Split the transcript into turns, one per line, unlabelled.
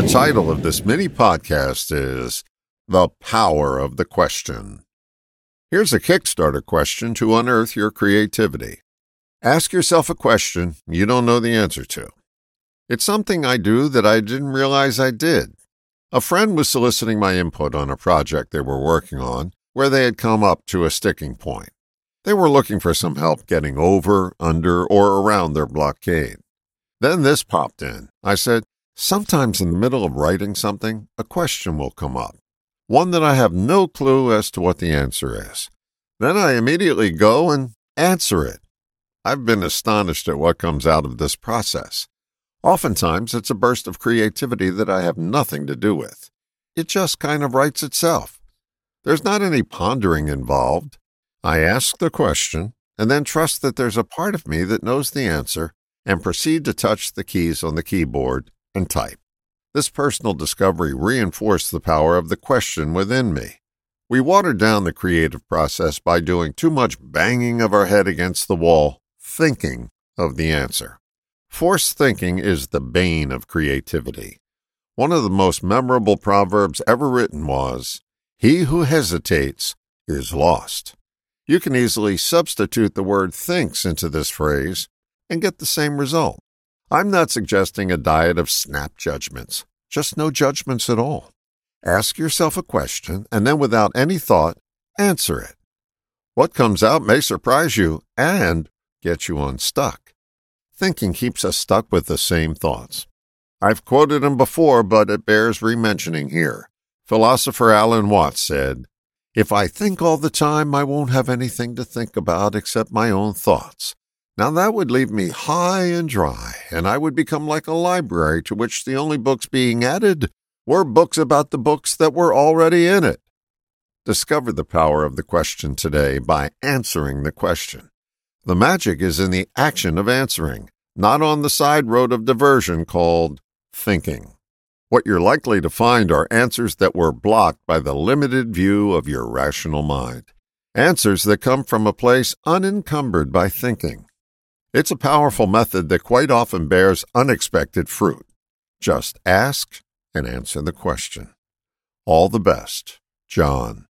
The title of this mini podcast is The Power of the Question. Here's a Kickstarter question to unearth your creativity. Ask yourself a question you don't know the answer to. It's something I do that I didn't realize I did. A friend was soliciting my input on a project they were working on where they had come up to a sticking point. They were looking for some help getting over, under, or around their blockade. Then this popped in. I said, Sometimes in the middle of writing something, a question will come up, one that I have no clue as to what the answer is. Then I immediately go and answer it. I've been astonished at what comes out of this process. Oftentimes, it's a burst of creativity that I have nothing to do with. It just kind of writes itself. There's not any pondering involved. I ask the question and then trust that there's a part of me that knows the answer and proceed to touch the keys on the keyboard and type. This personal discovery reinforced the power of the question within me. We watered down the creative process by doing too much banging of our head against the wall, thinking of the answer. Forced thinking is the bane of creativity. One of the most memorable proverbs ever written was, He who hesitates is lost. You can easily substitute the word thinks into this phrase and get the same result. I'm not suggesting a diet of snap judgments, just no judgments at all. Ask yourself a question and then, without any thought, answer it. What comes out may surprise you and get you unstuck. Thinking keeps us stuck with the same thoughts. I've quoted him before, but it bears rementioning here. Philosopher Alan Watts said, If I think all the time, I won't have anything to think about except my own thoughts. Now that would leave me high and dry, and I would become like a library to which the only books being added were books about the books that were already in it. Discover the power of the question today by answering the question. The magic is in the action of answering, not on the side road of diversion called thinking. What you're likely to find are answers that were blocked by the limited view of your rational mind. Answers that come from a place unencumbered by thinking. It's a powerful method that quite often bears unexpected fruit. Just ask and answer the question. All the best, John.